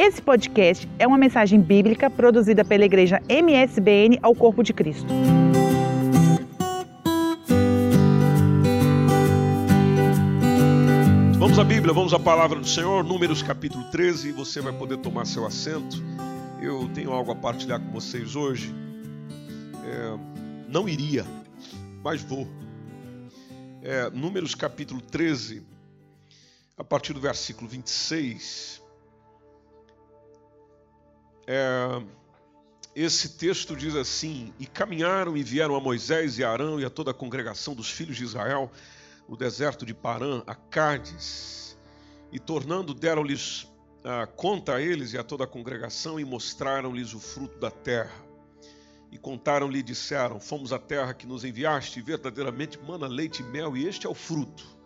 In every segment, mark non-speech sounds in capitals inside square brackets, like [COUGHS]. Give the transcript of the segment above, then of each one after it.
Esse podcast é uma mensagem bíblica produzida pela igreja MSBN ao Corpo de Cristo. Vamos à Bíblia, vamos à palavra do Senhor, Números capítulo 13, você vai poder tomar seu assento. Eu tenho algo a partilhar com vocês hoje. É, não iria, mas vou. É, Números capítulo 13, a partir do versículo 26. É, esse texto diz assim: E caminharam e vieram a Moisés e a Arão e a toda a congregação dos filhos de Israel no deserto de Parã, a Cádiz, e tornando deram-lhes ah, conta a eles e a toda a congregação e mostraram-lhes o fruto da terra. E contaram-lhe e disseram: Fomos à terra que nos enviaste, verdadeiramente mana leite e mel, e este é o fruto.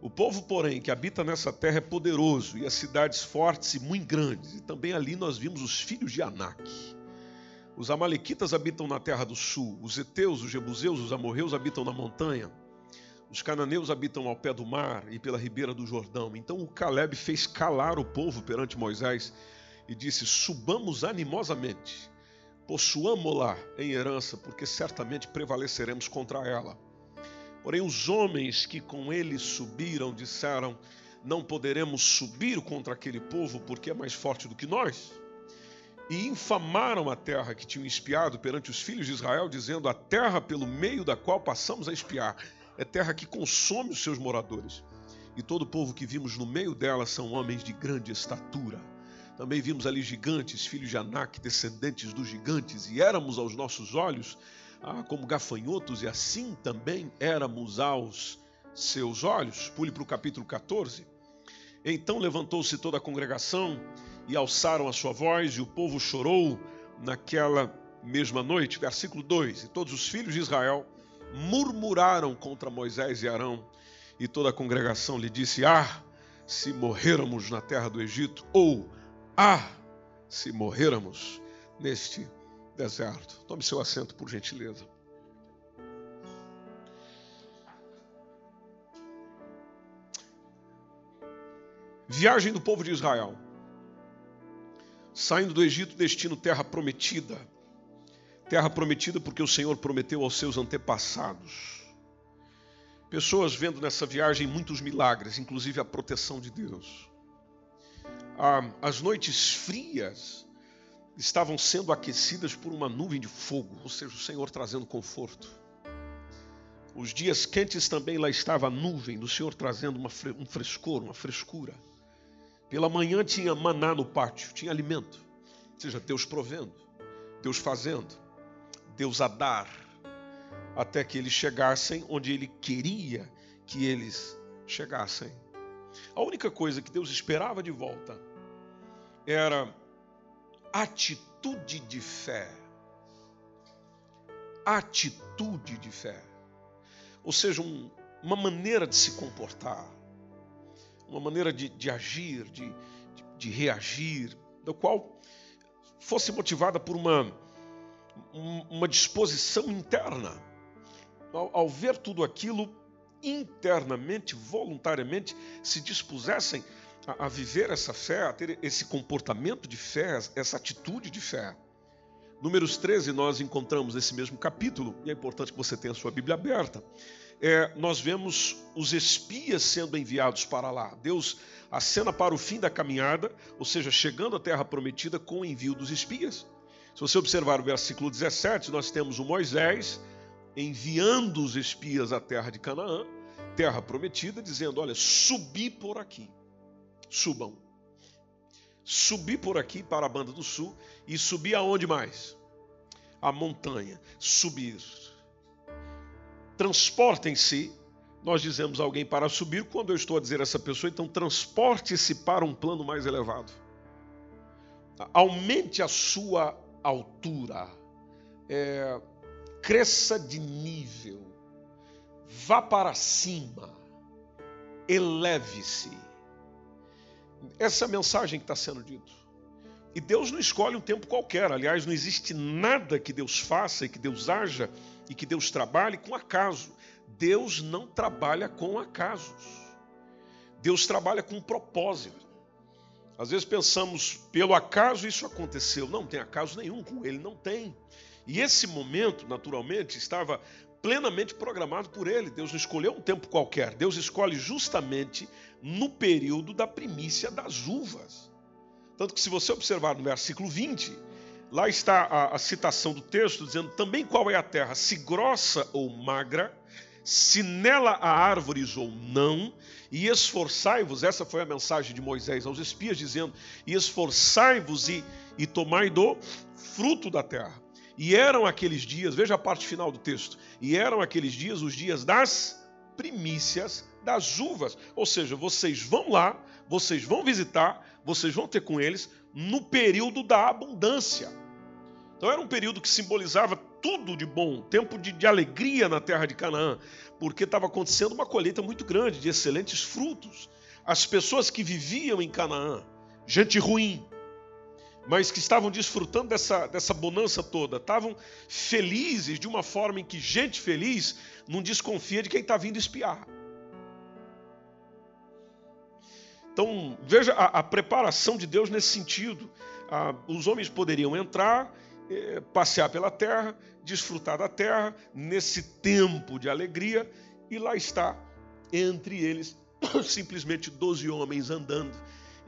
O povo, porém, que habita nessa terra é poderoso, e as cidades fortes e muito grandes. E também ali nós vimos os filhos de Anak. Os amalequitas habitam na terra do sul, os heteus, os jebuseus, os amorreus habitam na montanha. Os cananeus habitam ao pé do mar e pela ribeira do Jordão. Então o Caleb fez calar o povo perante Moisés e disse: Subamos animosamente, possuamo-la em herança, porque certamente prevaleceremos contra ela. Porém, os homens que com ele subiram disseram: Não poderemos subir contra aquele povo, porque é mais forte do que nós. E infamaram a terra que tinham espiado perante os filhos de Israel, dizendo: A terra pelo meio da qual passamos a espiar é terra que consome os seus moradores. E todo o povo que vimos no meio dela são homens de grande estatura. Também vimos ali gigantes, filhos de Anak, descendentes dos gigantes, e éramos aos nossos olhos ah, como gafanhotos, e assim também éramos aos seus olhos. Pule para o capítulo 14. Então levantou-se toda a congregação e alçaram a sua voz, e o povo chorou naquela mesma noite. Versículo 2: E todos os filhos de Israel murmuraram contra Moisés e Arão, e toda a congregação lhe disse: Ah, se morrêramos na terra do Egito, ou Ah, se morrêramos neste deserto. Tome seu assento, por gentileza. Viagem do povo de Israel. Saindo do Egito, destino terra prometida. Terra prometida porque o Senhor prometeu aos seus antepassados. Pessoas vendo nessa viagem muitos milagres, inclusive a proteção de Deus. Ah, as noites frias estavam sendo aquecidas por uma nuvem de fogo, ou seja, o Senhor trazendo conforto. Os dias quentes também lá estava a nuvem do Senhor trazendo uma, um frescor, uma frescura. Pela manhã tinha maná no pátio, tinha alimento. Ou seja, Deus provendo, Deus fazendo, Deus a dar, até que eles chegassem onde Ele queria que eles chegassem. A única coisa que Deus esperava de volta era atitude de fé. Atitude de fé. Ou seja, um, uma maneira de se comportar, uma maneira de, de agir, de, de, de, reagir, da qual fosse motivada por uma, uma disposição interna. Ao, ao ver tudo aquilo, internamente, voluntariamente, se dispusessem a, a viver essa fé, a ter esse comportamento de fé, essa atitude de fé. Números 13, nós encontramos esse mesmo capítulo, e é importante que você tenha a sua Bíblia aberta. É, nós vemos os espias sendo enviados para lá. Deus acena para o fim da caminhada, ou seja, chegando à terra prometida com o envio dos espias. Se você observar o versículo 17, nós temos o Moisés enviando os espias à terra de Canaã, terra prometida, dizendo: Olha, subi por aqui subam. Subir por aqui para a banda do sul e subir aonde mais? A montanha. Subir. Transportem-se. Nós dizemos alguém para subir, quando eu estou a dizer a essa pessoa, então transporte-se para um plano mais elevado. Aumente a sua altura. É, cresça de nível. Vá para cima. Eleve-se essa é a mensagem que está sendo dito. E Deus não escolhe um tempo qualquer. Aliás, não existe nada que Deus faça e que Deus haja e que Deus trabalhe com acaso. Deus não trabalha com acasos. Deus trabalha com propósito. Às vezes pensamos, pelo acaso isso aconteceu. Não, não tem acaso nenhum com ele, não tem. E esse momento, naturalmente, estava plenamente programado por ele. Deus não escolheu um tempo qualquer. Deus escolhe justamente no período da primícia das uvas. Tanto que, se você observar no versículo 20, lá está a, a citação do texto dizendo também qual é a terra, se grossa ou magra, se nela há árvores ou não, e esforçai-vos, essa foi a mensagem de Moisés aos espias, dizendo: e esforçai-vos e, e tomai do fruto da terra. E eram aqueles dias, veja a parte final do texto, e eram aqueles dias os dias das primícias das uvas. Ou seja, vocês vão lá, vocês vão visitar, vocês vão ter com eles no período da abundância. Então era um período que simbolizava tudo de bom, tempo de, de alegria na terra de Canaã, porque estava acontecendo uma colheita muito grande de excelentes frutos. As pessoas que viviam em Canaã, gente ruim, mas que estavam desfrutando dessa, dessa bonança toda, estavam felizes de uma forma em que gente feliz não desconfia de quem está vindo espiar. Então, veja a, a, preparação de Deus nesse sentido. Ah, os homens poderiam entrar, eh, passear pela terra, desfrutar da terra, nesse tempo de alegria, e lá está, entre eles, [COUGHS] simplesmente doze homens andando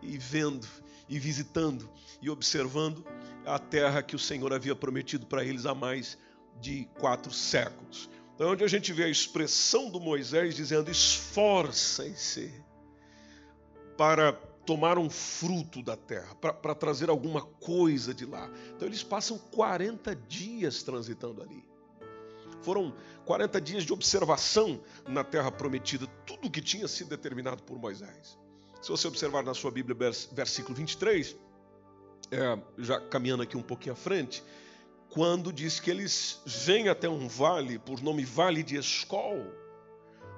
e vendo e visitando e observando a terra que o Senhor havia prometido para eles há mais de quatro séculos. Então, onde a gente vê a expressão do Moisés dizendo: esforcem-se para tomar um fruto da terra, para trazer alguma coisa de lá. Então, eles passam 40 dias transitando ali. Foram 40 dias de observação na terra prometida, tudo que tinha sido determinado por Moisés. Se você observar na sua Bíblia, versículo 23, é, já caminhando aqui um pouquinho à frente, quando diz que eles vêm até um vale, por nome Vale de Escol.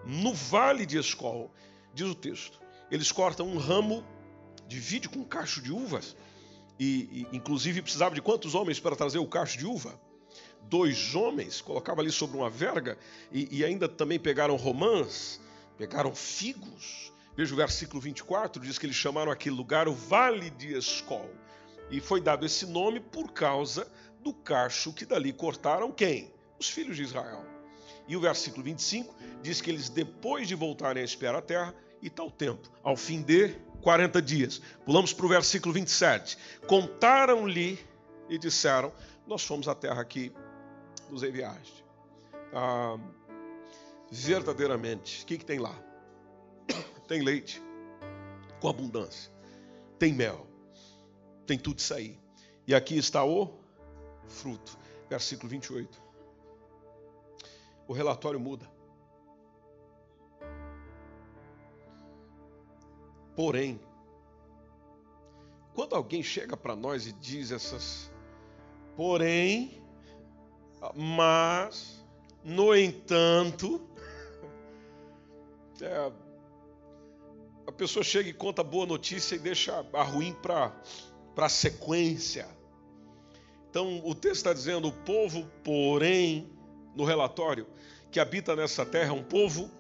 No Vale de Escol, diz o texto, eles cortam um ramo de com um cacho de uvas. E, e, inclusive precisava de quantos homens para trazer o cacho de uva? Dois homens, colocava ali sobre uma verga, e, e ainda também pegaram romãs, pegaram figos, Veja o versículo 24, diz que eles chamaram aquele lugar o Vale de Escol. E foi dado esse nome por causa do cacho que dali cortaram quem? Os filhos de Israel. E o versículo 25 diz que eles, depois de voltarem a espiar a terra, e tal tempo, ao fim de 40 dias. Pulamos para o versículo 27. Contaram-lhe e disseram: Nós fomos à terra que nos enviaste. Ah, verdadeiramente, o que, que tem lá? [COUGHS] tem leite com abundância, tem mel, tem tudo isso aí. E aqui está o fruto. Versículo 28. O relatório muda. Porém, quando alguém chega para nós e diz essas, porém, mas, no entanto, [LAUGHS] é, a pessoa chega e conta a boa notícia e deixa a ruim para a sequência. Então o texto está dizendo: o povo, porém, no relatório, que habita nessa terra é um povo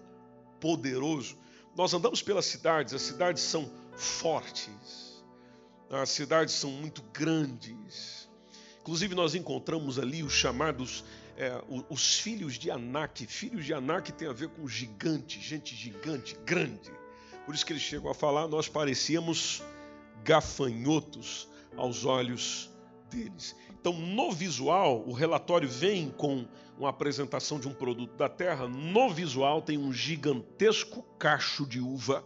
poderoso. Nós andamos pelas cidades, as cidades são fortes, as cidades são muito grandes. Inclusive, nós encontramos ali os chamados é, os filhos de Anak. Filhos de Anak tem a ver com gigante, gente gigante, grande. Por isso que eles chegam a falar, nós parecíamos gafanhotos aos olhos deles. Então, no visual, o relatório vem com uma apresentação de um produto da terra. No visual, tem um gigantesco cacho de uva,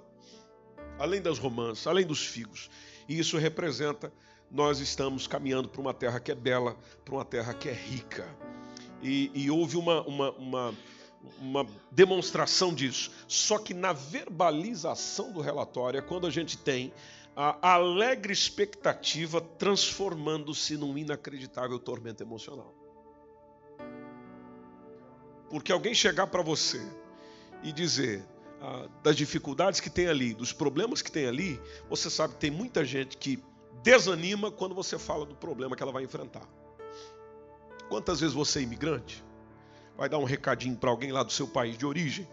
além das romãs, além dos figos. E isso representa nós estamos caminhando para uma terra que é bela, para uma terra que é rica. E, e houve uma, uma, uma uma demonstração disso. Só que na verbalização do relatório é quando a gente tem a alegre expectativa transformando-se num inacreditável tormento emocional. Porque alguém chegar para você e dizer ah, das dificuldades que tem ali, dos problemas que tem ali, você sabe que tem muita gente que desanima quando você fala do problema que ela vai enfrentar. Quantas vezes você é imigrante? vai dar um recadinho para alguém lá do seu país de origem.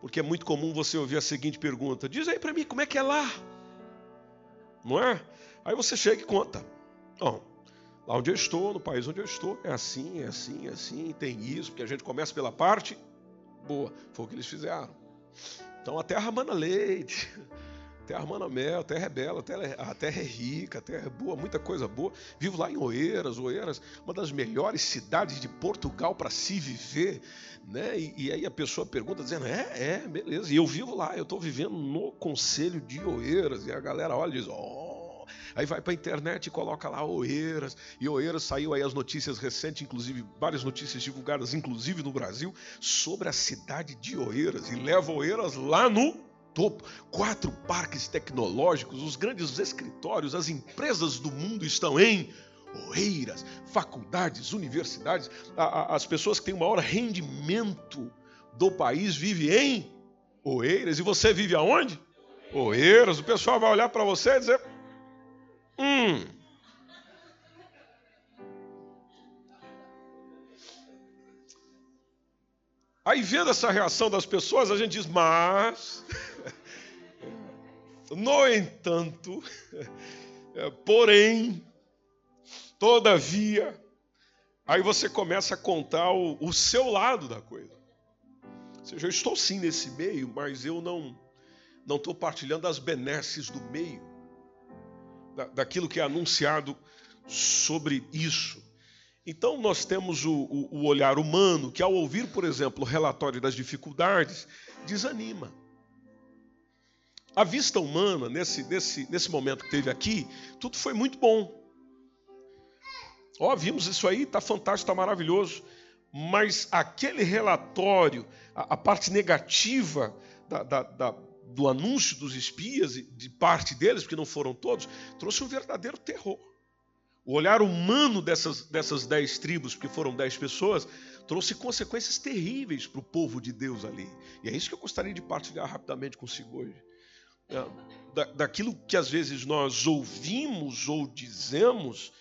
Porque é muito comum você ouvir a seguinte pergunta: Diz aí para mim como é que é lá. Não é? Aí você chega e conta. Não, lá onde eu estou, no país onde eu estou, é assim, é assim, é assim, tem isso, porque a gente começa pela parte boa. Foi o que eles fizeram. Então a terra mana leite, terra mana mel, a terra é bela, terra é, a terra é rica, a terra é boa, muita coisa boa. Vivo lá em Oeiras, Oeiras, uma das melhores cidades de Portugal para se viver. Né? E, e, aí a pessoa pergunta, dizendo, é, é, beleza. E eu vivo lá, eu estou vivendo no Conselho de Oeiras. E a galera olha e diz, oh, Aí vai para a internet e coloca lá Oeiras. E Oeiras saiu aí as notícias recentes, inclusive várias notícias divulgadas, inclusive no Brasil, sobre a cidade de Oeiras. E leva Oeiras lá no topo. Quatro parques tecnológicos, os grandes escritórios, as empresas do mundo estão em Oeiras, faculdades, universidades. As pessoas que têm o maior rendimento do país vivem em Oeiras. E você vive aonde? Oeiras. O pessoal vai olhar para você e dizer: Hum. Aí vendo essa reação das pessoas, a gente diz, mas, [LAUGHS] no entanto, porém, todavia, aí você começa a contar o, o seu lado da coisa. Ou seja, eu estou sim nesse meio, mas eu não não estou partilhando as benesses do meio daquilo que é anunciado sobre isso. Então, nós temos o, o, o, olhar humano que, ao ouvir, por exemplo, o relatório das dificuldades, desanima. A vista humana, nesse, nesse, nesse momento que teve aqui, tudo foi muito bom. Ó, vimos isso aí, está fantástico, está maravilhoso. Mas aquele relatório, a, a parte negativa da, da, da do anúncio dos espias, de parte deles, porque não foram todos, trouxe um verdadeiro terror. O olhar humano dessas, dessas dez tribos, porque foram dez pessoas, trouxe consequências terríveis para o povo de Deus ali. E é isso que eu gostaria de partilhar rapidamente consigo hoje. Da, daquilo que às vezes nós ouvimos ou dizemos,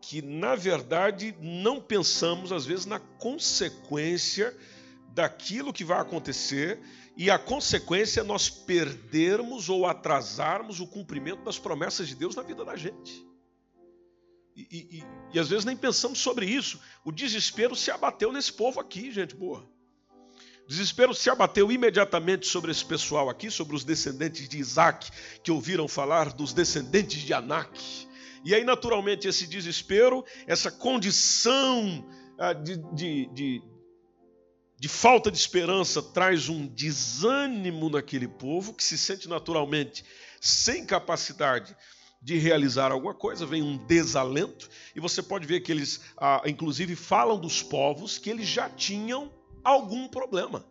que na verdade não pensamos, às vezes, na consequência daquilo que vai acontecer e a consequência é nós perdermos ou atrasarmos o cumprimento das promessas de Deus na vida da gente. E, e, e, às vezes nem pensamos sobre isso. O desespero se abateu nesse povo aqui, gente boa. O desespero se abateu imediatamente sobre esse pessoal aqui, sobre os descendentes de Isaac, que ouviram falar dos descendentes de Anak. E aí, naturalmente, esse desespero, essa condição ah, de, de, de, de falta de esperança traz um desânimo naquele povo que se sente naturalmente sem capacidade de realizar alguma coisa, vem um desalento, e você pode ver que eles, ah, inclusive, falam dos povos que eles já tinham algum problema,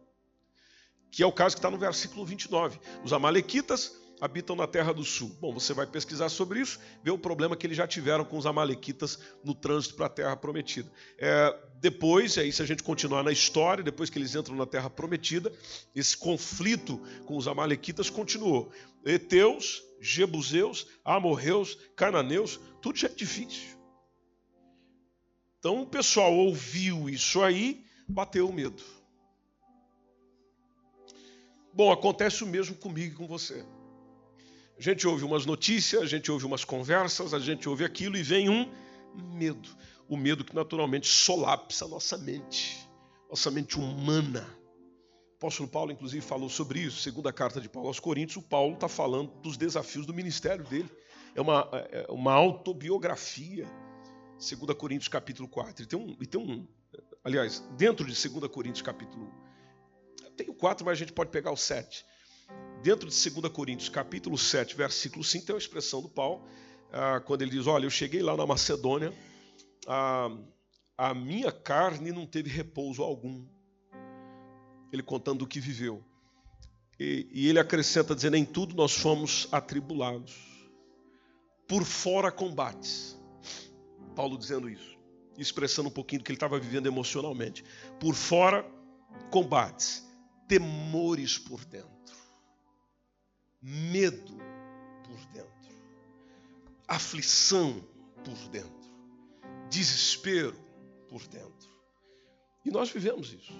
que é o caso que está no versículo 29. Os Amalequitas habitam na terra do sul. Bom, você vai pesquisar sobre isso, ver o problema que eles já tiveram com os Amalequitas no trânsito para a terra prometida. É, depois, aí se a gente continuar na história, depois que eles entram na terra prometida, esse conflito com os Amalequitas continuou. Eteus, Jebuseus, Amorreus, Cananeus, tudo já é difícil. Então o pessoal ouviu isso aí, bateu o medo. Bom, acontece o mesmo comigo e com você. A gente ouve umas notícias, a gente ouve umas conversas, a gente ouve aquilo e vem um medo. O medo que naturalmente solapsa a nossa mente, nossa mente humana. O apóstolo Paulo, inclusive, falou sobre isso. Segunda carta de Paulo aos Coríntios, o Paulo está falando dos desafios do ministério dele. É uma, é uma autobiografia. 2 Coríntios capítulo 4. E tem um, e tem um aliás, dentro de 2 Coríntios capítulo tem o 4, mas a gente pode pegar o 7 dentro de 2 Coríntios, capítulo 7, versículo 5, tem uma expressão do Paulo, ah, quando ele diz: Olha, eu cheguei lá na Macedônia, ah, a minha carne não teve repouso algum. Ele contando o que viveu. E, e ele acrescenta, dizendo: Em tudo nós fomos atribulados, por fora combates. Paulo dizendo isso, expressando um pouquinho do que ele estava vivendo emocionalmente. Por fora combates, temores por dentro medo por dentro, aflição por dentro, desespero por dentro. E nós vivemos isso.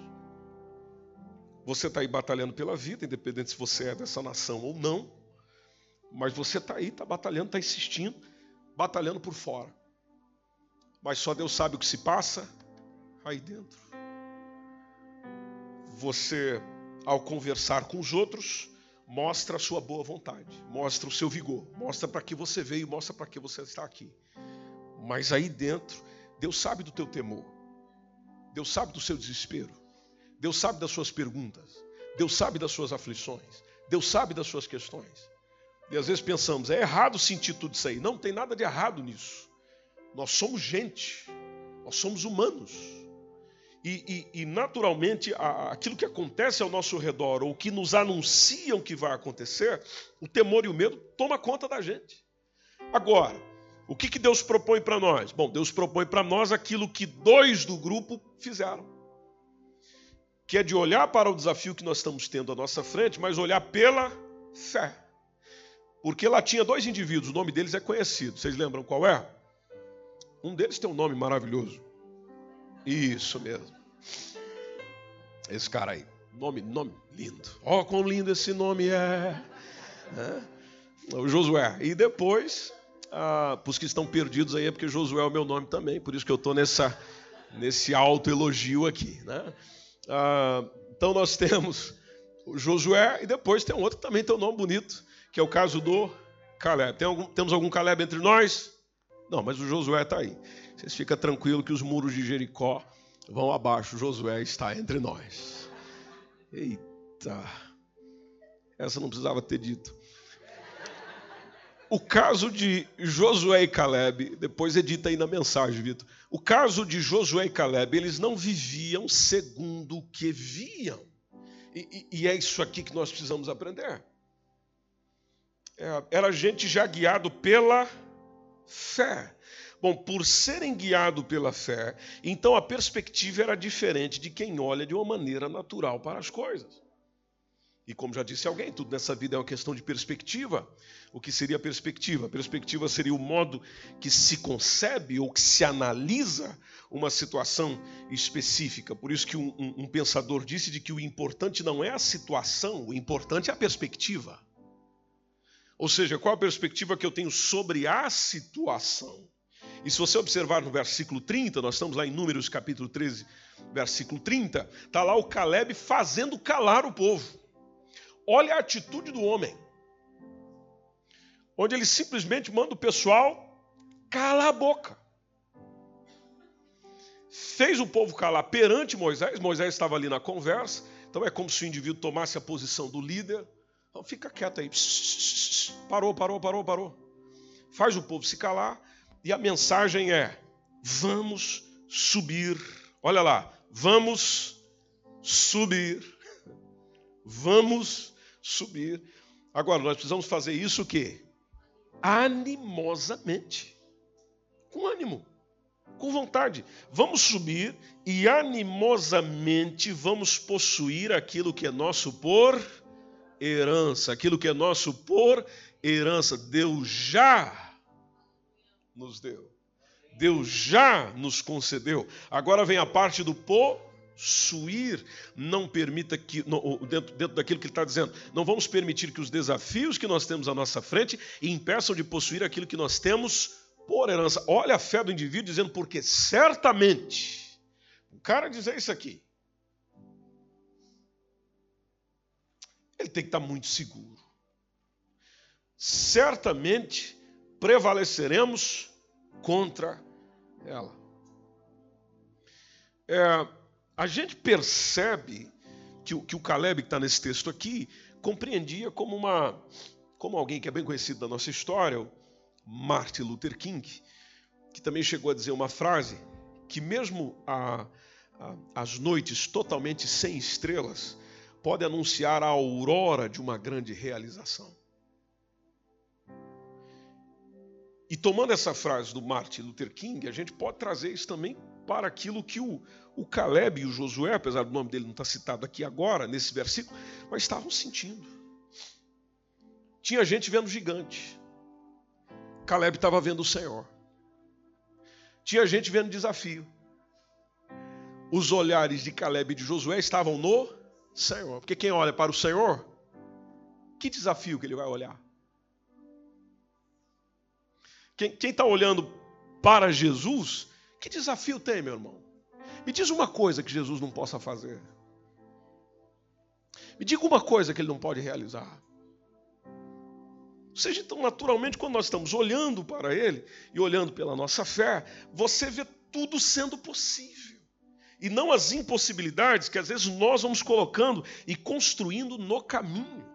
Você está aí batalhando pela vida, independente se você é dessa nação ou não. Mas você está aí, está batalhando, está insistindo, batalhando por fora. Mas só Deus sabe o que se passa aí dentro. Você, ao conversar com os outros, mostra a sua boa vontade, mostra o seu vigor, mostra para que você veio, mostra para que você está aqui. Mas aí dentro, Deus sabe do teu temor. Deus sabe do seu desespero. Deus sabe das suas perguntas. Deus sabe das suas aflições. Deus sabe das suas questões. E às vezes pensamos, é errado sentir tudo isso aí. Não, tem nada de errado nisso. Nós somos gente, nós somos humanos. E, e, e naturalmente, a, aquilo que acontece ao nosso redor, ou que nos anunciam que vai acontecer, o temor e o medo toma conta da gente. Agora, o que, que Deus propõe para nós? Bom, Deus propõe para nós aquilo que dois do grupo fizeram. Que é de olhar para o desafio que nós estamos tendo à nossa frente, mas olhar pela fé. Porque lá tinha dois indivíduos, o nome deles é conhecido. Vocês lembram qual é? Um deles tem um nome maravilhoso. Isso mesmo. Esse cara aí. Nome, nome lindo. Ó, oh, quão lindo esse nome é. é. O Josué. E depois, ah, para os que estão perdidos aí, é porque Josué é o meu nome também. Por isso que eu estou nessa, nesse alto elogio aqui. Né? Ah, então nós [LAUGHS] temos o Josué e depois tem um outro que também tem um nome bonito, que é o caso do Caleb. Tem algum, temos algum Caleb entre nós? Não, mas o Josué está aí. Vocês ficam tranquilos que os muros de Jericó vão abaixo. Josué está entre nós. Eita. Essa não precisava ter dito. O caso de Josué e Caleb, depois edita aí na mensagem, Vitor. O caso de Josué e Caleb, eles não viviam segundo o que viam. E, e, e é isso aqui que nós precisamos aprender. É, era gente já guiado pela fé. Bom, por serem guiados pela fé, então a perspectiva era diferente de quem olha de uma maneira natural para as coisas. E como já disse alguém, tudo nessa vida é uma questão de perspectiva. O que seria perspectiva? Perspectiva seria o modo que se concebe ou que se analisa uma situação específica. Por isso que um, um, um pensador disse de que o importante não é a situação, o importante é a perspectiva. Ou seja, qual a perspectiva que eu tenho sobre a situação? E se você observar no versículo 30, nós estamos lá em Números capítulo 13, versículo 30, está lá o Caleb fazendo calar o povo. Olha a atitude do homem. Onde ele simplesmente manda o pessoal calar a boca. Fez o povo calar perante Moisés, Moisés estava ali na conversa, então é como se o indivíduo tomasse a posição do líder. Então fica quieto aí. Parou, parou, parou, parou. Faz o povo se calar. E a mensagem é: vamos subir. Olha lá, vamos subir. Vamos subir. Agora, nós precisamos fazer isso o quê? Animosamente. Com ânimo. Com vontade. Vamos subir e animosamente vamos possuir aquilo que é nosso por herança. Aquilo que é nosso por herança. Deus já nos deu. Deus já nos concedeu. Agora vem a parte do possuir. Não permita que, dentro, dentro daquilo que ele está dizendo, não vamos permitir que os desafios que nós temos à nossa frente impeçam de possuir aquilo que nós temos por herança. Olha a fé do indivíduo dizendo, porque certamente, o cara dizer isso aqui, ele tem que estar muito seguro. Certamente prevaleceremos contra ela. É, a gente percebe que, que o Caleb que está nesse texto aqui compreendia como uma como alguém que é bem conhecido da nossa história, Martin Luther King, que também chegou a dizer uma frase que mesmo a, a, as noites totalmente sem estrelas pode anunciar a aurora de uma grande realização. E tomando essa frase do Martin Luther King, a gente pode trazer isso também para aquilo que o, o Caleb e o Josué, apesar do nome dele não estar citado aqui agora, nesse versículo, mas estavam sentindo. Tinha gente vendo gigante. Caleb estava vendo o Senhor. Tinha gente vendo desafio. Os olhares de Caleb e de Josué estavam no Senhor. Porque quem olha para o Senhor, que desafio que ele vai olhar? Quem está olhando para Jesus, que desafio tem, meu irmão? Me diz uma coisa que Jesus não possa fazer. Me diga uma coisa que ele não pode realizar. Ou seja, então, naturalmente, quando nós estamos olhando para Ele e olhando pela nossa fé, você vê tudo sendo possível. E não as impossibilidades que às vezes nós vamos colocando e construindo no caminho.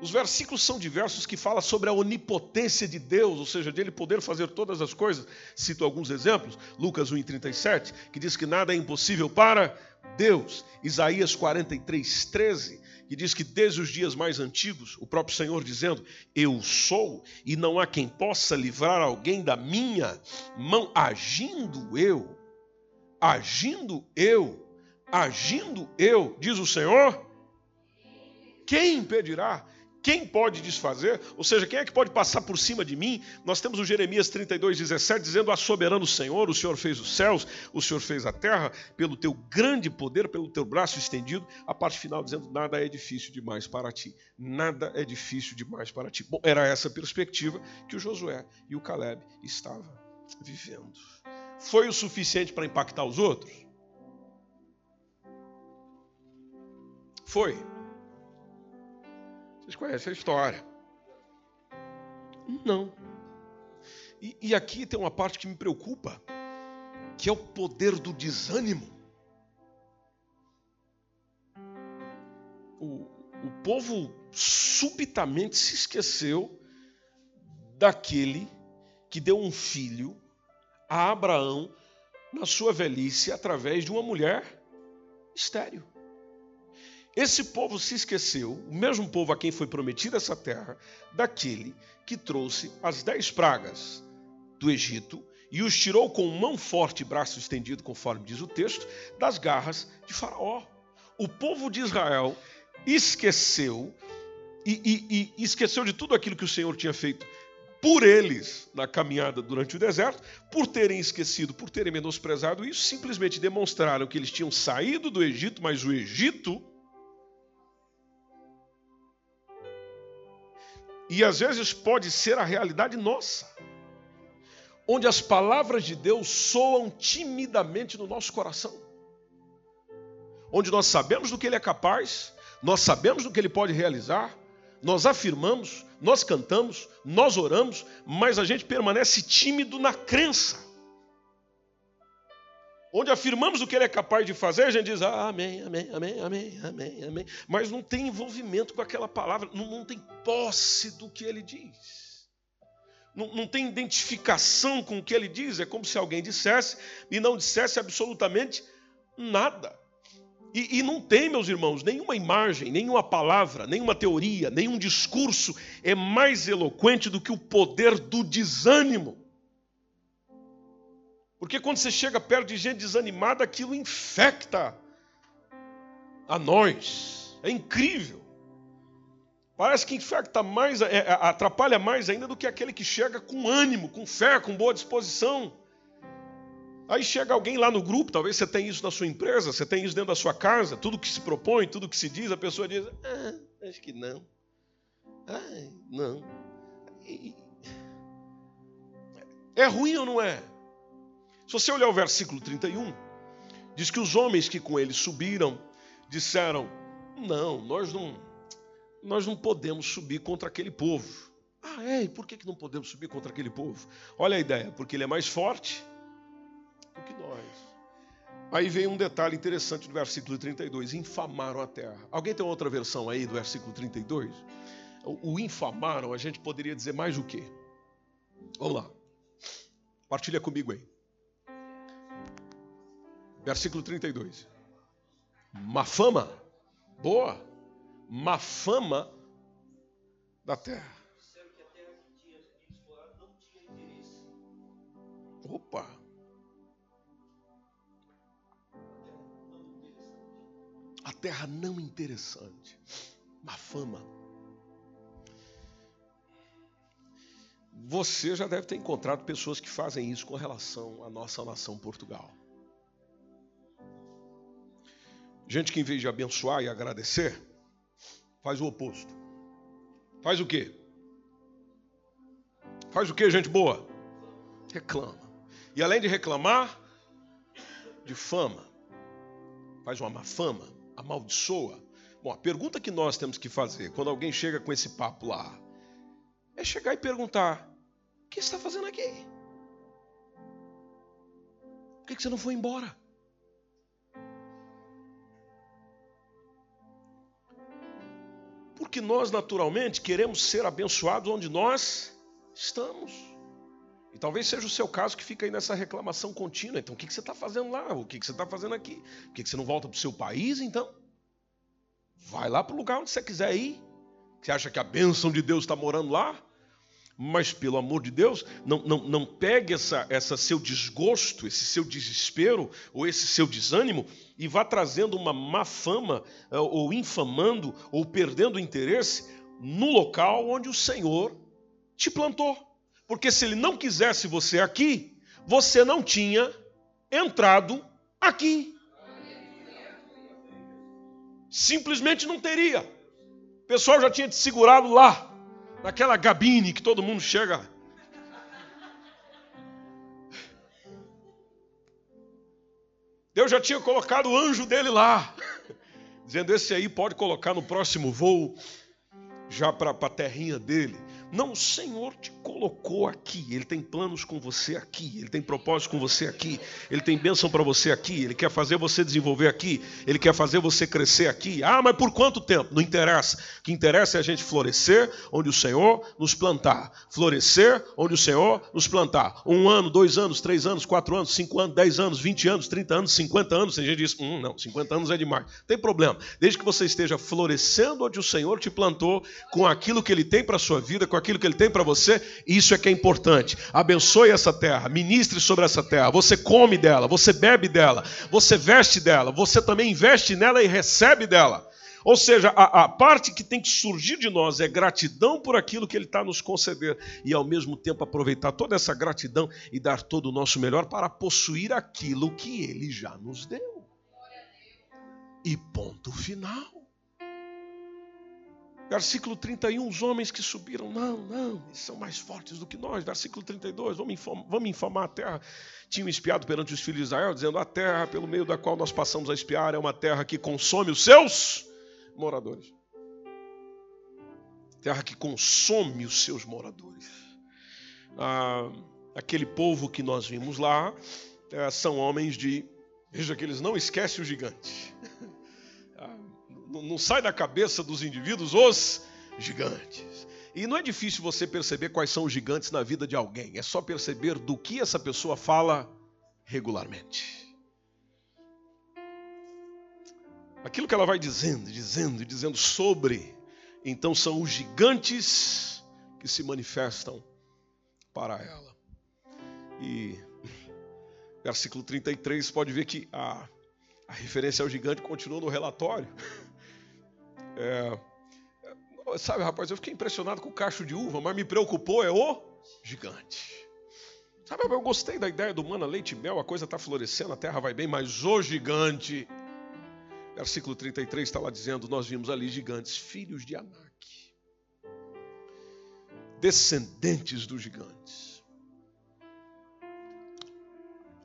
Os versículos são diversos que falam sobre a onipotência de Deus, ou seja, de Ele poder fazer todas as coisas. Cito alguns exemplos. Lucas 1,37, que diz que nada é impossível para Deus. Isaías 43, 13, que diz que desde os dias mais antigos, o próprio Senhor dizendo: Eu sou, e não há quem possa livrar alguém da minha mão, agindo eu, agindo eu, agindo eu, diz o Senhor, quem impedirá? Quem pode desfazer? Ou seja, quem é que pode passar por cima de mim? Nós temos o Jeremias 32, 17, dizendo: A soberano Senhor, o Senhor fez os céus, o Senhor fez a terra, pelo teu grande poder, pelo teu braço estendido. A parte final dizendo: Nada é difícil demais para ti. Nada é difícil demais para ti. Bom, era essa perspectiva que o Josué e o Caleb estavam vivendo. Foi o suficiente para impactar os outros? Foi. Vocês conhecem a história. Não. E, e, aqui tem uma parte que me preocupa, que é o poder do desânimo. O, o povo subitamente se esqueceu daquele que deu um filho a Abraão na sua velhice através de uma mulher estéril. Esse povo se esqueceu, o mesmo povo a quem foi prometida essa terra, daquele que trouxe as dez pragas do Egito e os tirou com mão forte e braço estendido, conforme diz o texto, das garras de Faraó. O povo de Israel esqueceu e, e, e esqueceu de tudo aquilo que o Senhor tinha feito por eles na caminhada durante o deserto, por terem esquecido, por terem menosprezado isso, simplesmente demonstraram que eles tinham saído do Egito, mas o Egito E às vezes pode ser a realidade nossa, onde as palavras de Deus soam timidamente no nosso coração, onde nós sabemos do que Ele é capaz, nós sabemos do que Ele pode realizar, nós afirmamos, nós cantamos, nós oramos, mas a gente permanece tímido na crença onde afirmamos o que ele é capaz de fazer, a gente diz ah, amém, amém, amém, amém, amém, amém, mas não tem envolvimento com aquela palavra, não, não tem posse do que ele diz, não, não tem identificação com o que ele diz, é como se alguém dissesse e não dissesse absolutamente nada. E, e não tem, meus irmãos, nenhuma imagem, nenhuma palavra, nenhuma teoria, nenhum discurso é mais eloquente do que o poder do desânimo. Porque quando você chega perto de gente desanimada, aquilo infecta a nós. É incrível. Parece que infecta mais, é, é, atrapalha mais ainda do que aquele que chega com ânimo, com fé, com boa disposição. Aí chega alguém lá no grupo, talvez você tenha isso na sua empresa, você tem isso dentro da sua casa, tudo que se propõe, tudo que se diz, a pessoa diz, ah, acho que não. Ai, não. É ruim ou não é? Se você olhar o versículo 31, diz que os homens que com ele subiram disseram: Não, nós não, nós não podemos subir contra aquele povo. Ah, é? E por que não podemos subir contra aquele povo? Olha a ideia, porque ele é mais forte do que nós. Aí vem um detalhe interessante no versículo 32: infamaram a terra. Alguém tem outra versão aí do versículo 32? O, o infamaram, a gente poderia dizer mais o quê? Vamos lá. Partilha comigo aí. Versículo 32. Má fama, boa, má fama da terra. Opa! A terra não interessante, má fama. Você já deve ter encontrado pessoas que fazem isso com relação à nossa nação Portugal. Gente que em vez de abençoar e agradecer, faz o oposto. Faz o quê? Faz o que, gente boa? Reclama. E além de reclamar, difama. Faz uma má fama, amaldiçoa. Bom, a pergunta que nós temos que fazer quando alguém chega com esse papo lá é chegar e perguntar: o que você está fazendo aqui? Por que você não foi embora? Porque nós, naturalmente, queremos ser abençoados onde nós estamos. E talvez seja o seu caso que fica aí nessa reclamação contínua. Então, o que você está fazendo lá? O que você está fazendo aqui? Por que você não volta para o seu país, então? Vai lá para o lugar onde você quiser ir. Você acha que a bênção de Deus está morando lá? Mas, pelo amor de Deus, não, não, não pegue essa, essa seu desgosto, esse seu desespero ou esse seu desânimo e vá trazendo uma má fama, eh, ou infamando, ou perdendo interesse no local onde o Senhor te plantou. Porque se Ele não quisesse você aqui, você não tinha entrado aqui. Simplesmente não teria. O pessoal já tinha te segurado lá naquela gabine que todo mundo chega. Deus já tinha colocado o anjo dele lá, dizendo: Esse aí pode colocar no próximo voo, já para a terrinha dele. Não, o Senhor te colocou aqui. Ele tem planos com você aqui. Ele tem propósitos com você aqui. Ele tem bênção para você aqui. Ele quer fazer você desenvolver aqui. Ele quer fazer você crescer aqui. Ah, mas por quanto tempo? Não interessa. O que interessa é a gente florescer onde o Senhor nos plantar. Florescer onde o Senhor nos plantar. Um ano, dois anos, três anos, quatro anos, cinco anos, dez anos, vinte anos, trinta anos, cinquenta anos. Tem gente que diz, hum, não, cinquenta anos é demais. Tem problema. Desde que você esteja florescendo onde o Senhor te plantou, com aquilo que Ele tem para a sua vida, com aquilo que Ele tem para você, isso é que é importante. Abençoe essa terra, ministre sobre essa terra. Você come dela, você bebe dela, você veste dela, você também investe nela e recebe dela. Ou seja, a, a, parte que tem que surgir de nós é gratidão por aquilo que Ele está nos conceder e ao mesmo tempo aproveitar toda essa gratidão e dar todo o nosso melhor para possuir aquilo que Ele já nos deu. E ponto final. Versículo 31, os homens que subiram, não, não, eles são mais fortes do que nós. Versículo 32, vamos infamar, vamos a terra. Tinham espiado perante os filhos de Israel, dizendo: A terra pelo meio da qual nós passamos a espiar é uma terra que consome os seus moradores. Terra que consome os seus moradores. Ah, aquele povo que nós vimos lá é, são homens de. Veja que eles não esquecem o gigante. Não sai da cabeça dos indivíduos os gigantes. E não é difícil você perceber quais são os gigantes na vida de alguém, é só perceber do que essa pessoa fala regularmente. Aquilo que ela vai dizendo, dizendo, dizendo sobre, então são os gigantes que se manifestam para ela. E versículo 33 pode ver que a, a referência ao gigante continua no relatório. É, sabe, rapaz, eu fiquei impressionado com o cacho de uva, mas me preocupou é o gigante. Sabe, eu gostei da ideia do mana leite e mel, a coisa está florescendo, a terra vai bem, mas o gigante. Versículo 33 está lá dizendo: Nós vimos ali gigantes, filhos de Anak, descendentes dos gigantes.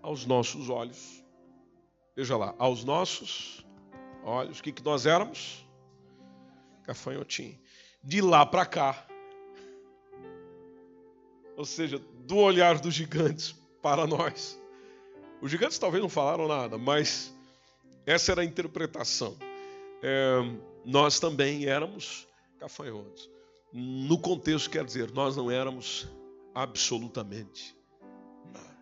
Aos nossos olhos, veja lá, aos nossos olhos, o que, que nós éramos? Gafanhotinho. De lá para cá, ou seja, do olhar dos gigantes para nós. Os gigantes talvez não falaram nada, mas essa era a interpretação. É, nós também éramos gafanhotos. No contexto, quer dizer, nós não éramos absolutamente nada.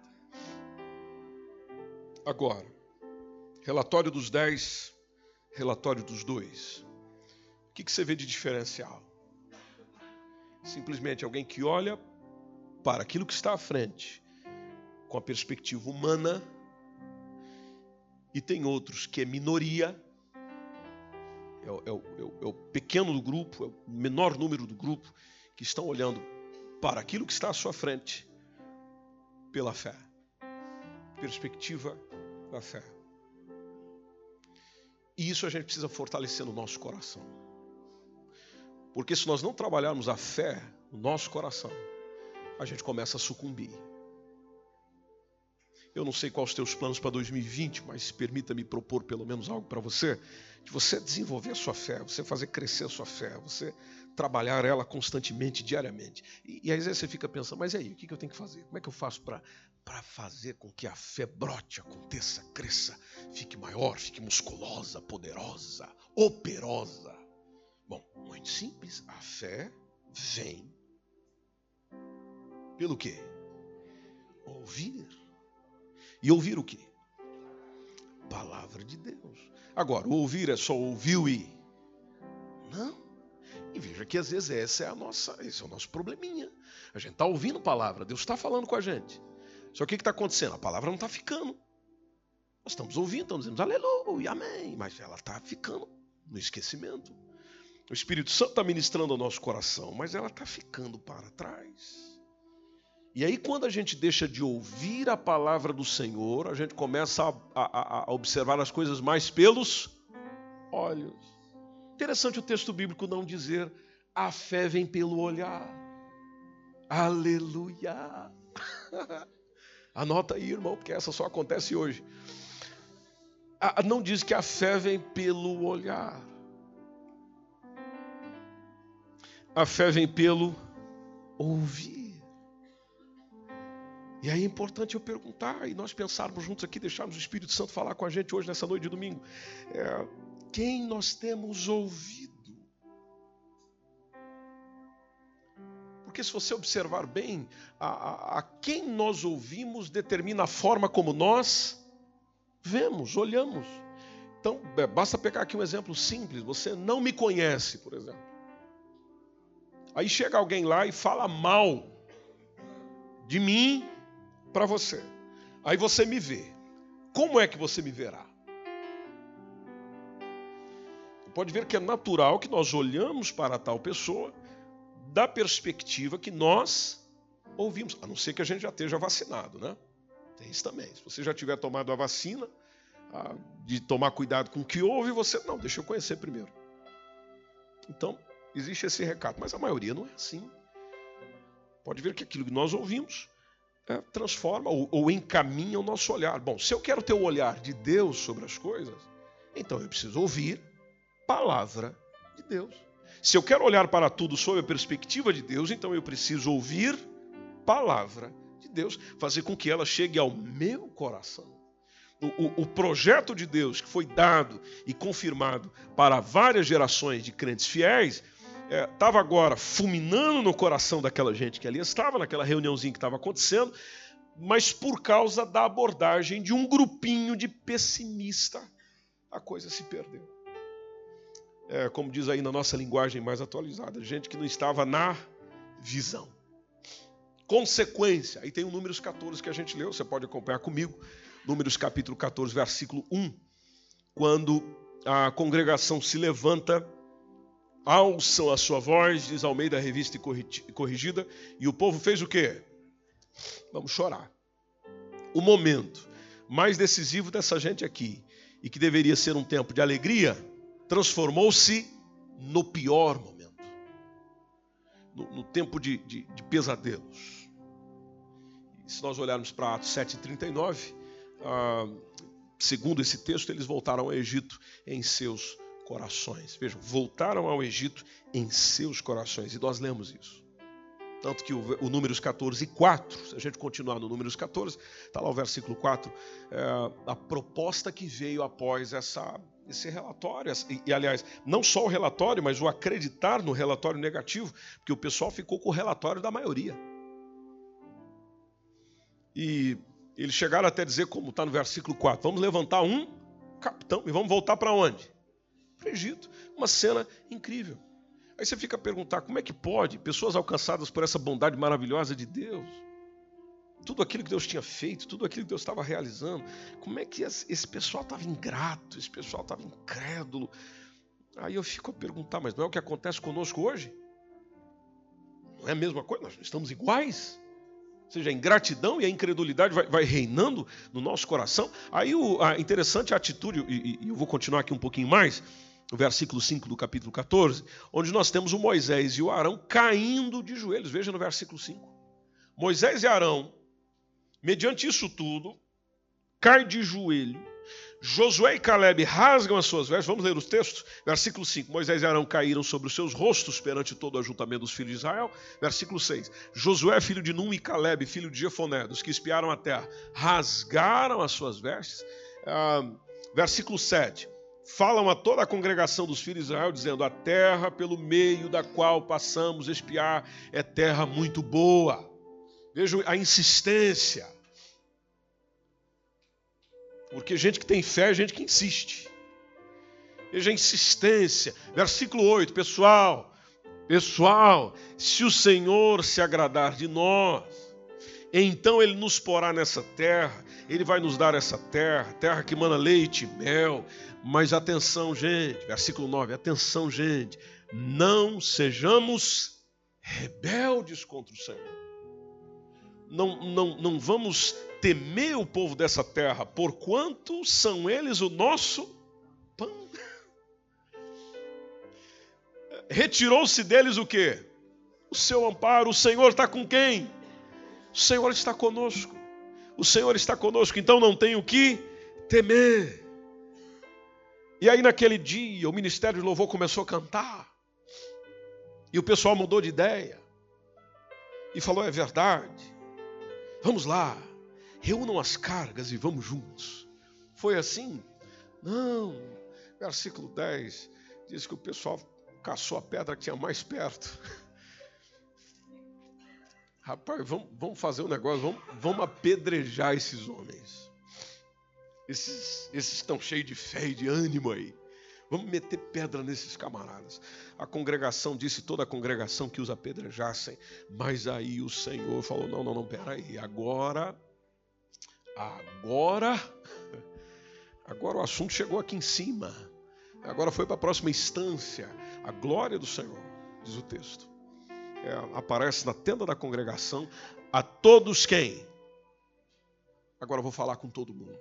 Agora, relatório dos dez, relatório dos dois. O que, você vê de diferencial? Simplesmente alguém que olha para aquilo que está à frente com a perspectiva humana e tem outros que é minoria, é o, é, o, é o, é pequeno do grupo, é o menor número do grupo que estão olhando para aquilo que está à sua frente pela fé. Perspectiva da fé. E isso a gente precisa fortalecer no nosso coração. Porque se nós não trabalharmos a fé no nosso coração, a gente começa a sucumbir. Eu não sei quais os teus planos para 2020, mas permita-me propor pelo menos algo para você, de você desenvolver a sua fé, você fazer crescer a sua fé, você trabalhar ela constantemente, diariamente. E, e às vezes você fica pensando, mas e aí, o que, que eu tenho que fazer? Como é que eu faço para fazer com que a fé brote, aconteça, cresça, fique maior, fique musculosa, poderosa, operosa? Bom, muito simples, a fé vem pelo quê? Ouvir. E ouvir o quê? Palavra de Deus. Agora, ouvir é só ouviu e. Não. E veja que às vezes essa é a nossa, esse é o nosso probleminha. A gente está ouvindo palavra, Deus está falando com a gente. Só que o que está acontecendo? A palavra não está ficando. Nós estamos ouvindo, estamos dizendo aleluia, amém. Mas ela está ficando no esquecimento. O Espírito Santo está ministrando ao nosso coração, mas ela está ficando para trás. E aí, quando a gente deixa de ouvir a palavra do Senhor, a gente começa a, a, a observar as coisas mais pelos olhos. Interessante o texto bíblico não dizer a fé vem pelo olhar. Aleluia! [LAUGHS] Anota aí, irmão, porque essa só acontece hoje. Não diz que a fé vem pelo olhar. A fé vem pelo ouvir. E aí é importante eu perguntar e nós pensarmos juntos aqui, deixarmos o Espírito Santo falar com a gente hoje, nessa noite de domingo. É, quem nós temos ouvido? Porque se você observar bem, a, a, a quem nós ouvimos determina a forma como nós vemos, olhamos. Então, é, basta pegar aqui um exemplo simples. Você não me conhece, por exemplo. Aí chega alguém lá e fala mal de mim para você. Aí você me vê. Como é que você me verá? Pode ver que é natural que nós olhamos para tal pessoa da perspectiva que nós ouvimos, a não ser que a gente já esteja vacinado, né? Tem isso também. Se você já tiver tomado a vacina, de tomar cuidado com o que ouve, você não, deixa eu conhecer primeiro. Então, existe esse recado, mas a maioria não é assim. Pode ver que aquilo que nós ouvimos é, transforma ou, ou encaminha o nosso olhar. Bom, se eu quero ter o olhar de Deus sobre as coisas, então eu preciso ouvir palavra de Deus. Se eu quero olhar para tudo sob a perspectiva de Deus, então eu preciso ouvir palavra de Deus, fazer com que ela chegue ao meu coração. O, o, o, projeto de Deus que foi dado e confirmado para várias gerações de crentes fiéis estava é, agora fulminando no coração daquela gente que ali estava, naquela reuniãozinha que estava acontecendo, mas por causa da abordagem de um grupinho de pessimista, a coisa se perdeu. É, como diz aí na nossa linguagem mais atualizada, gente que não estava na visão. Consequência, aí tem o Números 14 que a gente leu, você pode acompanhar comigo, Números capítulo 14, versículo 1, quando a congregação se levanta alçam a sua voz, diz Almeida Revista e Corrigida, e o povo fez o quê? Vamos chorar. O momento mais decisivo dessa gente aqui, e que deveria ser um tempo de alegria, transformou-se no pior momento no, no tempo de, de, de, pesadelos. E se nós olharmos para Atos 7,39, ah, segundo esse texto, eles voltaram ao Egito em seus corações. Vejam, voltaram ao Egito em seus corações. E nós lemos isso. Tanto que o, o Números 14 e 4, se a gente continuar no Números 14, está lá o versículo 4, é, a proposta que veio após essa, esse relatório. E, e, aliás, não só o relatório, mas o acreditar no relatório negativo, porque o pessoal ficou com o relatório da maioria. E eles chegaram até dizer, como está no versículo 4, vamos levantar um capitão e vamos voltar para onde? Para o Egito. Uma cena incrível. Aí você fica a perguntar como é que pode pessoas alcançadas por essa bondade maravilhosa de Deus, tudo aquilo que Deus tinha feito, tudo aquilo que Deus estava realizando, como é que esse pessoal estava ingrato, esse pessoal estava incrédulo? Aí eu fico a perguntar, mas não é o que acontece conosco hoje? Não é a mesma coisa? Nós estamos iguais? Ou seja, a ingratidão e a incredulidade vai, vai reinando no nosso coração. Aí o a interessante atitude, e, e eu vou continuar aqui um pouquinho mais, no versículo 5 do capítulo 14, onde nós temos o Moisés e o Arão caindo de joelhos. Veja no versículo 5. Moisés e Arão, mediante isso tudo, caem de joelho. Josué e Caleb rasgam as suas vestes. Vamos ler os textos. Versículo 5. Moisés e Arão caíram sobre os seus rostos perante todo o ajuntamento dos filhos de Israel. Versículo 6. Josué, filho de Num, e Caleb, filho de Jefoné, dos que espiaram a terra, rasgaram as suas vestes. Ah, versículo 7 falam a toda a congregação dos filhos de Israel, dizendo: A terra pelo meio da qual passamos espiar é terra muito boa. Vejo a insistência. Porque gente que tem fé é gente que insiste. Veja a insistência. Versículo 8, pessoal. Pessoal, se o Senhor se agradar de nós, então ele nos porá nessa terra, ele vai nos dar essa terra, terra que mana leite e mel, mas atenção, gente, versículo 9: atenção, gente, não sejamos rebeldes contra o Senhor. Não, não, não vamos temer o povo dessa terra, porquanto são eles o nosso pão. Retirou-se deles o que? O seu amparo. O Senhor está com quem? O Senhor está conosco. O Senhor está conosco, então não tem o que temer. E aí, naquele dia, o ministério de louvor começou a cantar. E o pessoal mudou de ideia. E falou: é verdade. Vamos lá. Reúnam as cargas e vamos juntos. Foi assim? Não. Versículo 10 diz que o pessoal caçou a pedra que tinha mais perto. [LAUGHS] Rapaz, vamos, vamos fazer um negócio, vamos, vamos apedrejar esses homens. Esses, esses estão cheios de fé e de ânimo aí. Vamos meter pedra nesses camaradas. A congregação disse, toda a congregação que os apedrejassem. Mas aí o Senhor falou: não, não, não, peraí. Agora, agora, agora o assunto chegou aqui em cima. Agora foi para a próxima instância. A glória do Senhor, diz o texto. É, aparece na tenda da congregação a todos quem? Agora vou falar com todo mundo.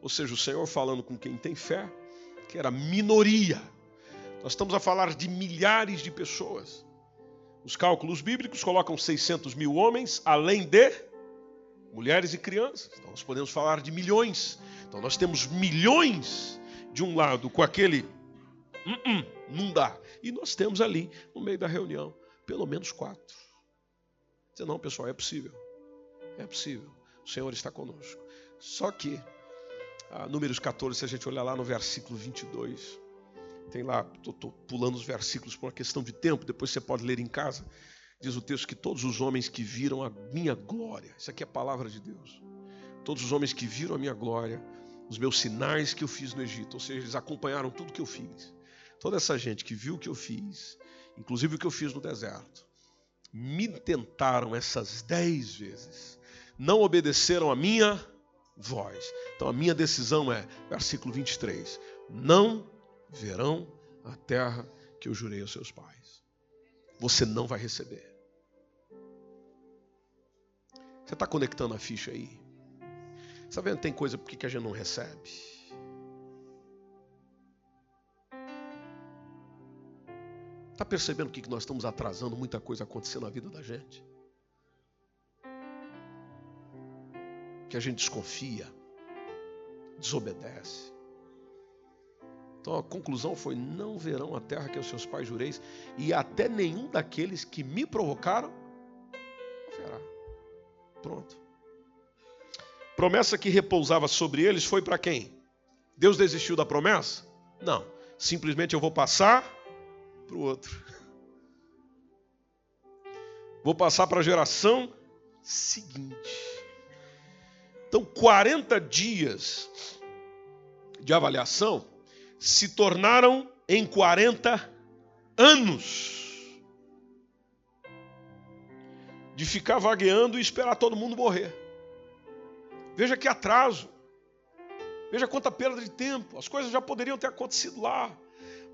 Ou seja, o Senhor falando com quem tem fé, que era minoria. Nós estamos a falar de milhares de pessoas. Os cálculos bíblicos colocam 600 mil homens, além de mulheres e crianças. Então nós podemos falar de milhões. Então nós temos milhões de um lado com aquele. Uh -uh, não dá. E nós temos ali, no meio da reunião, pelo menos quatro. Dizer, não, pessoal, é possível. É possível. O Senhor está conosco. Só que ah, Números 14, se a gente olhar lá no versículo 22, tem lá, estou pulando os versículos por uma questão de tempo, depois você pode ler em casa. Diz o texto que todos os homens que viram a minha glória, isso aqui é a palavra de Deus. Todos os homens que viram a minha glória, os meus sinais que eu fiz no Egito, ou seja, eles acompanharam tudo que eu fiz. Toda essa gente que viu o que eu fiz, inclusive o que eu fiz no deserto, me tentaram essas dez vezes, não obedeceram a minha voz. Então a minha decisão é, versículo 23, não verão a terra que eu jurei aos seus pais. Você não vai receber. Você está conectando a ficha aí? Está vendo? Tem coisa por que a gente não recebe. Está percebendo que nós estamos atrasando muita coisa acontecendo na vida da gente? que a gente desconfia, desobedece. Então a conclusão foi: não verão a terra que os seus pais jureis, e até nenhum daqueles que me provocaram verá. Pronto. Promessa que repousava sobre eles foi para quem? Deus desistiu da promessa? Não. Simplesmente eu vou passar para o outro. Vou passar para a geração seguinte. Então, 40 dias de avaliação se tornaram em 40 anos de ficar vagueando e esperar todo mundo morrer. Veja que atraso. Veja quanta perda de tempo. As coisas já poderiam ter acontecido lá.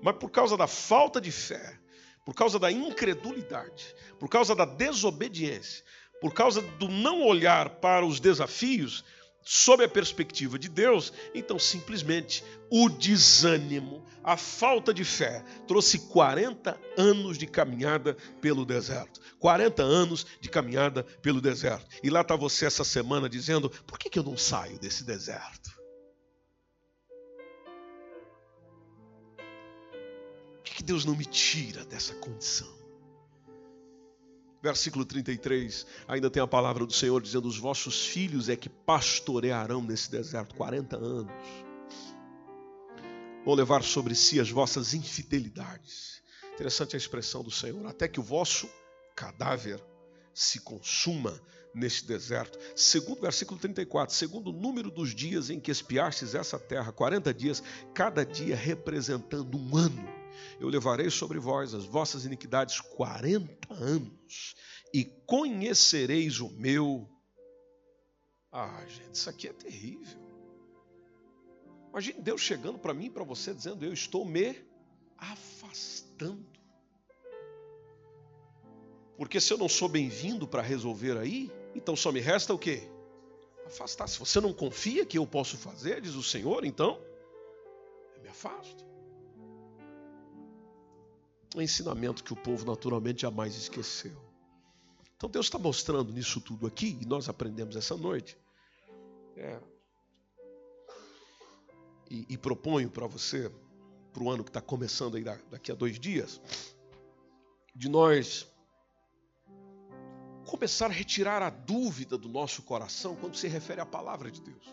Mas por causa da falta de fé, por causa da incredulidade, por causa da desobediência, por causa do não olhar para os desafios, sob a perspectiva de Deus, então simplesmente o desânimo, a falta de fé, trouxe 40 anos de caminhada pelo deserto. 40 anos de caminhada pelo deserto. E lá está você essa semana dizendo: por que, que eu não saio desse deserto? Que, Deus não me tira dessa condição? Versículo 33, ainda tem a palavra do Senhor dizendo: Os vossos filhos é que pastorearão nesse deserto 40 anos. Vão levar sobre si as vossas infidelidades. Interessante a expressão do Senhor: até que o vosso cadáver se consuma neste deserto. Segundo versículo 34, segundo o número dos dias em que espiastes essa terra, 40 dias, cada dia representando um ano eu levarei sobre vós as vossas iniquidades quarenta anos, e conhecereis o meu. Ah, gente, isso aqui é terrível. Imagine Deus chegando para mim e para você dizendo: Eu estou me afastando. Porque se eu não sou bem-vindo para resolver aí, então só me resta o quê? Afastar. Se você não confia que eu posso fazer, diz o Senhor, então eu me afasto um ensinamento que o povo naturalmente jamais esqueceu. Então Deus está mostrando nisso tudo aqui, e nós aprendemos essa noite. É, e, e proponho para você, para o ano que está começando aí daqui a dois dias, de nós começar a retirar a dúvida do nosso coração quando se refere à palavra de Deus.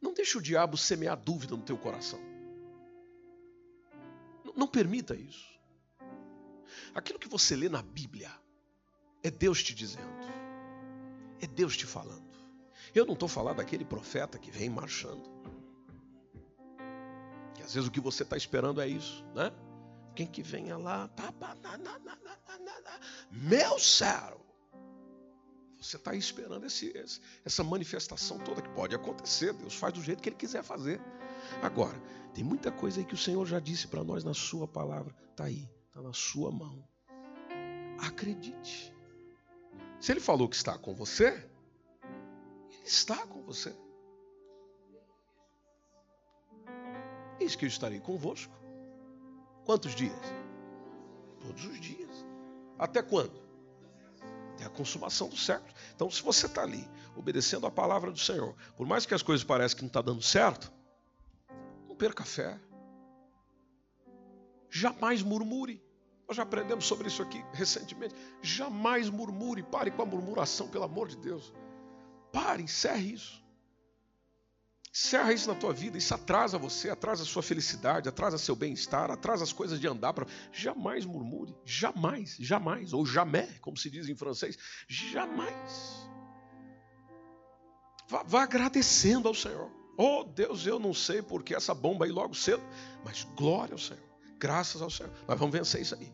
Não deixe o diabo semear dúvida no teu coração. Não permita isso. Aquilo que você lê na Bíblia é Deus te dizendo, é Deus te falando. Eu não estou falando daquele profeta que vem marchando. Que às vezes o que você está esperando é isso, né? Quem que venha lá, meu céu. Você está esperando esse, essa manifestação toda que pode acontecer. Deus faz do jeito que Ele quiser fazer. Agora, tem muita coisa aí que o Senhor já disse para nós na Sua palavra. Está aí, está na Sua mão. Acredite. Se Ele falou que está com você, Ele está com você. Eis que eu estarei convosco. Quantos dias? Todos os dias. Até quando? Até a consumação do século. Então, se você está ali, obedecendo a palavra do Senhor, por mais que as coisas pareçam que não estão tá dando certo, perca a fé. Jamais murmure. Nós já aprendemos sobre isso aqui recentemente. Jamais murmure. Pare com a murmuração, pelo amor de Deus. Pare, encerre isso. Encerra isso na tua vida. Isso atrasa você, atrasa a sua felicidade, atrasa seu bem-estar, atrasa as coisas de andar. Pra... Jamais murmure. Jamais, jamais. Ou jamais, como se diz em francês. Jamais. Vá, vá agradecendo ao Senhor. Oh Deus, eu não sei porque essa bomba aí logo cedo, mas glória ao Senhor, graças ao Senhor. Nós vamos vencer isso aí.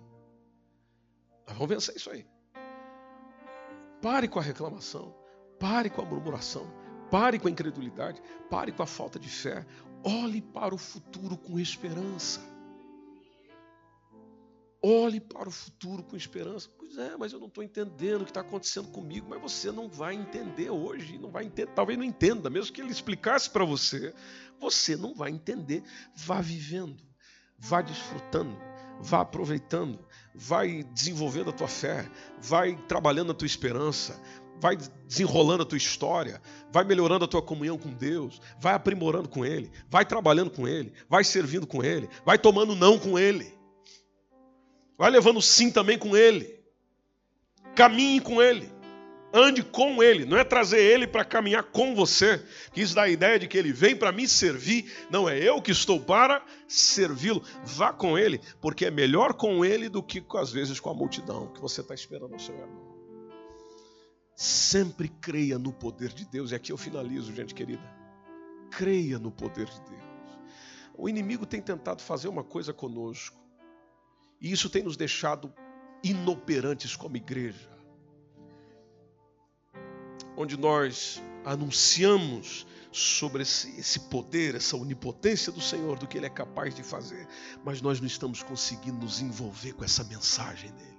Nós vamos vencer isso aí. Pare com a reclamação, pare com a murmuração, pare com a incredulidade, pare com a falta de fé. Olhe para o futuro com esperança. Olhe para o futuro com esperança. É, mas eu não estou entendendo o que está acontecendo comigo. Mas você não vai entender hoje, não vai entender, talvez não entenda, mesmo que ele explicasse para você, você não vai entender. Vá vivendo, vá desfrutando, vá aproveitando, vai desenvolvendo a tua fé, vai trabalhando a tua esperança, vai desenrolando a tua história, vai melhorando a tua comunhão com Deus, vai aprimorando com Ele, vai trabalhando com Ele, vai servindo com Ele, vai tomando não com Ele. Vai levando sim também com ele. Caminhe com ele. Ande com ele. Não é trazer ele para caminhar com você. Isso dá a ideia de que ele vem para me servir. Não é eu que estou para servi-lo. Vá com ele, porque é melhor com ele do que às vezes com a multidão que você está esperando ao seu irmão. Sempre creia no poder de Deus. E aqui eu finalizo, gente querida. Creia no poder de Deus. O inimigo tem tentado fazer uma coisa conosco e isso tem nos deixado inoperantes como igreja. Onde nós anunciamos sobre esse, esse, poder, essa onipotência do Senhor, do que Ele é capaz de fazer, mas nós não estamos conseguindo nos envolver com essa mensagem dele,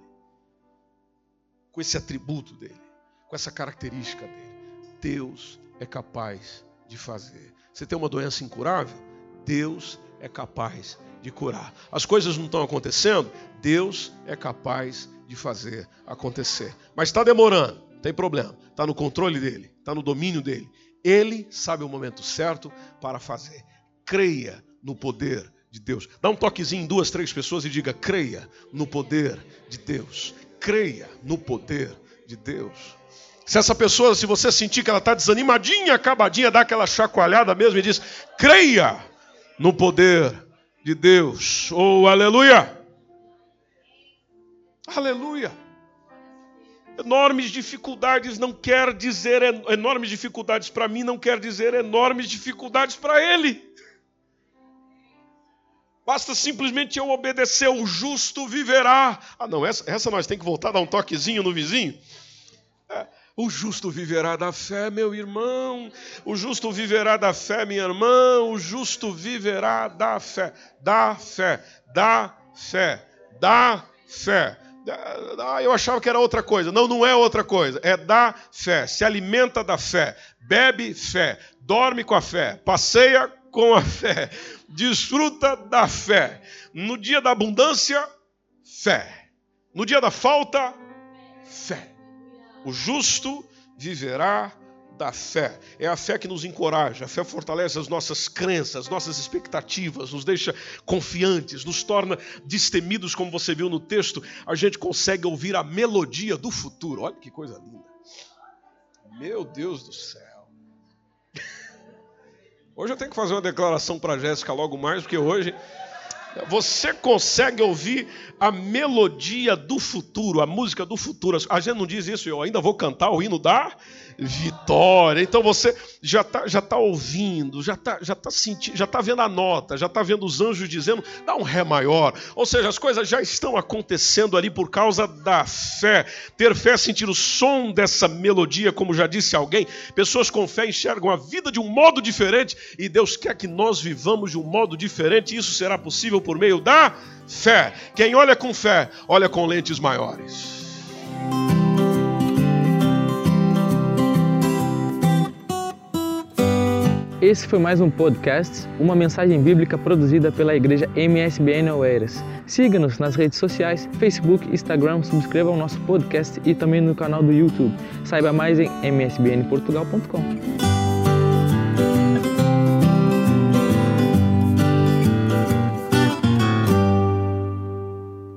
com esse atributo dele, com essa característica dele. Deus é capaz de fazer. Você tem uma doença incurável? Deus é capaz de curar. As coisas não estão acontecendo? Deus é capaz de fazer acontecer. Mas está demorando, tem problema. Está no controle dele, está no domínio dele. Ele sabe o momento certo para fazer. Creia no poder de Deus. Dá um toquezinho em duas, três pessoas e diga: creia no poder de Deus. Creia no poder de Deus. Se essa pessoa, se você sentir que ela está desanimadinha, acabadinha, dá aquela chacoalhada mesmo e diz: creia no poder de Deus. Oh, aleluia! Aleluia! Enormes dificuldades não quer dizer enormes dificuldades para mim, não quer dizer enormes dificuldades para ele. Basta simplesmente eu obedecer, o justo viverá. Ah, não, essa, essa nós tem que voltar a dar um toquezinho no vizinho. É, o justo viverá da fé, meu irmão. O justo viverá da fé, minha irmã. O justo viverá da fé, da fé, da fé, da fé. Ah, eu achava que era outra coisa. Não, não é outra coisa. É da fé. Se alimenta da fé. Bebe fé. Dorme com a fé. Passeia com a fé. Desfruta da fé. No dia da abundância, fé. No dia da falta, fé. O justo viverá da fé. É a fé que nos encoraja, a fé fortalece as nossas crenças, nossas expectativas, nos deixa confiantes, nos torna destemidos, como você viu no texto. A gente consegue ouvir a melodia do futuro. Olha que coisa linda. Meu Deus do céu. Hoje eu tenho que fazer uma declaração para Jéssica logo mais, porque hoje você consegue ouvir a melodia do futuro, a música do futuro. A gente não diz isso, eu ainda vou cantar o hino da vitória. Então você já está já tá ouvindo, já está já tá sentindo, já está vendo a nota, já está vendo os anjos dizendo, dá um ré maior. Ou seja, as coisas já estão acontecendo ali por causa da fé. Ter fé sentir o som dessa melodia, como já disse alguém. Pessoas com fé enxergam a vida de um modo diferente e Deus quer que nós vivamos de um modo diferente. Isso será possível por meio da fé. Quem olha com fé, olha com lentes maiores. Esse foi mais um podcast, uma mensagem bíblica produzida pela igreja MSBN Oeiras. Siga-nos nas redes sociais, Facebook, Instagram, subscreva o nosso podcast e também no canal do YouTube. Saiba mais em msbnportugal.com.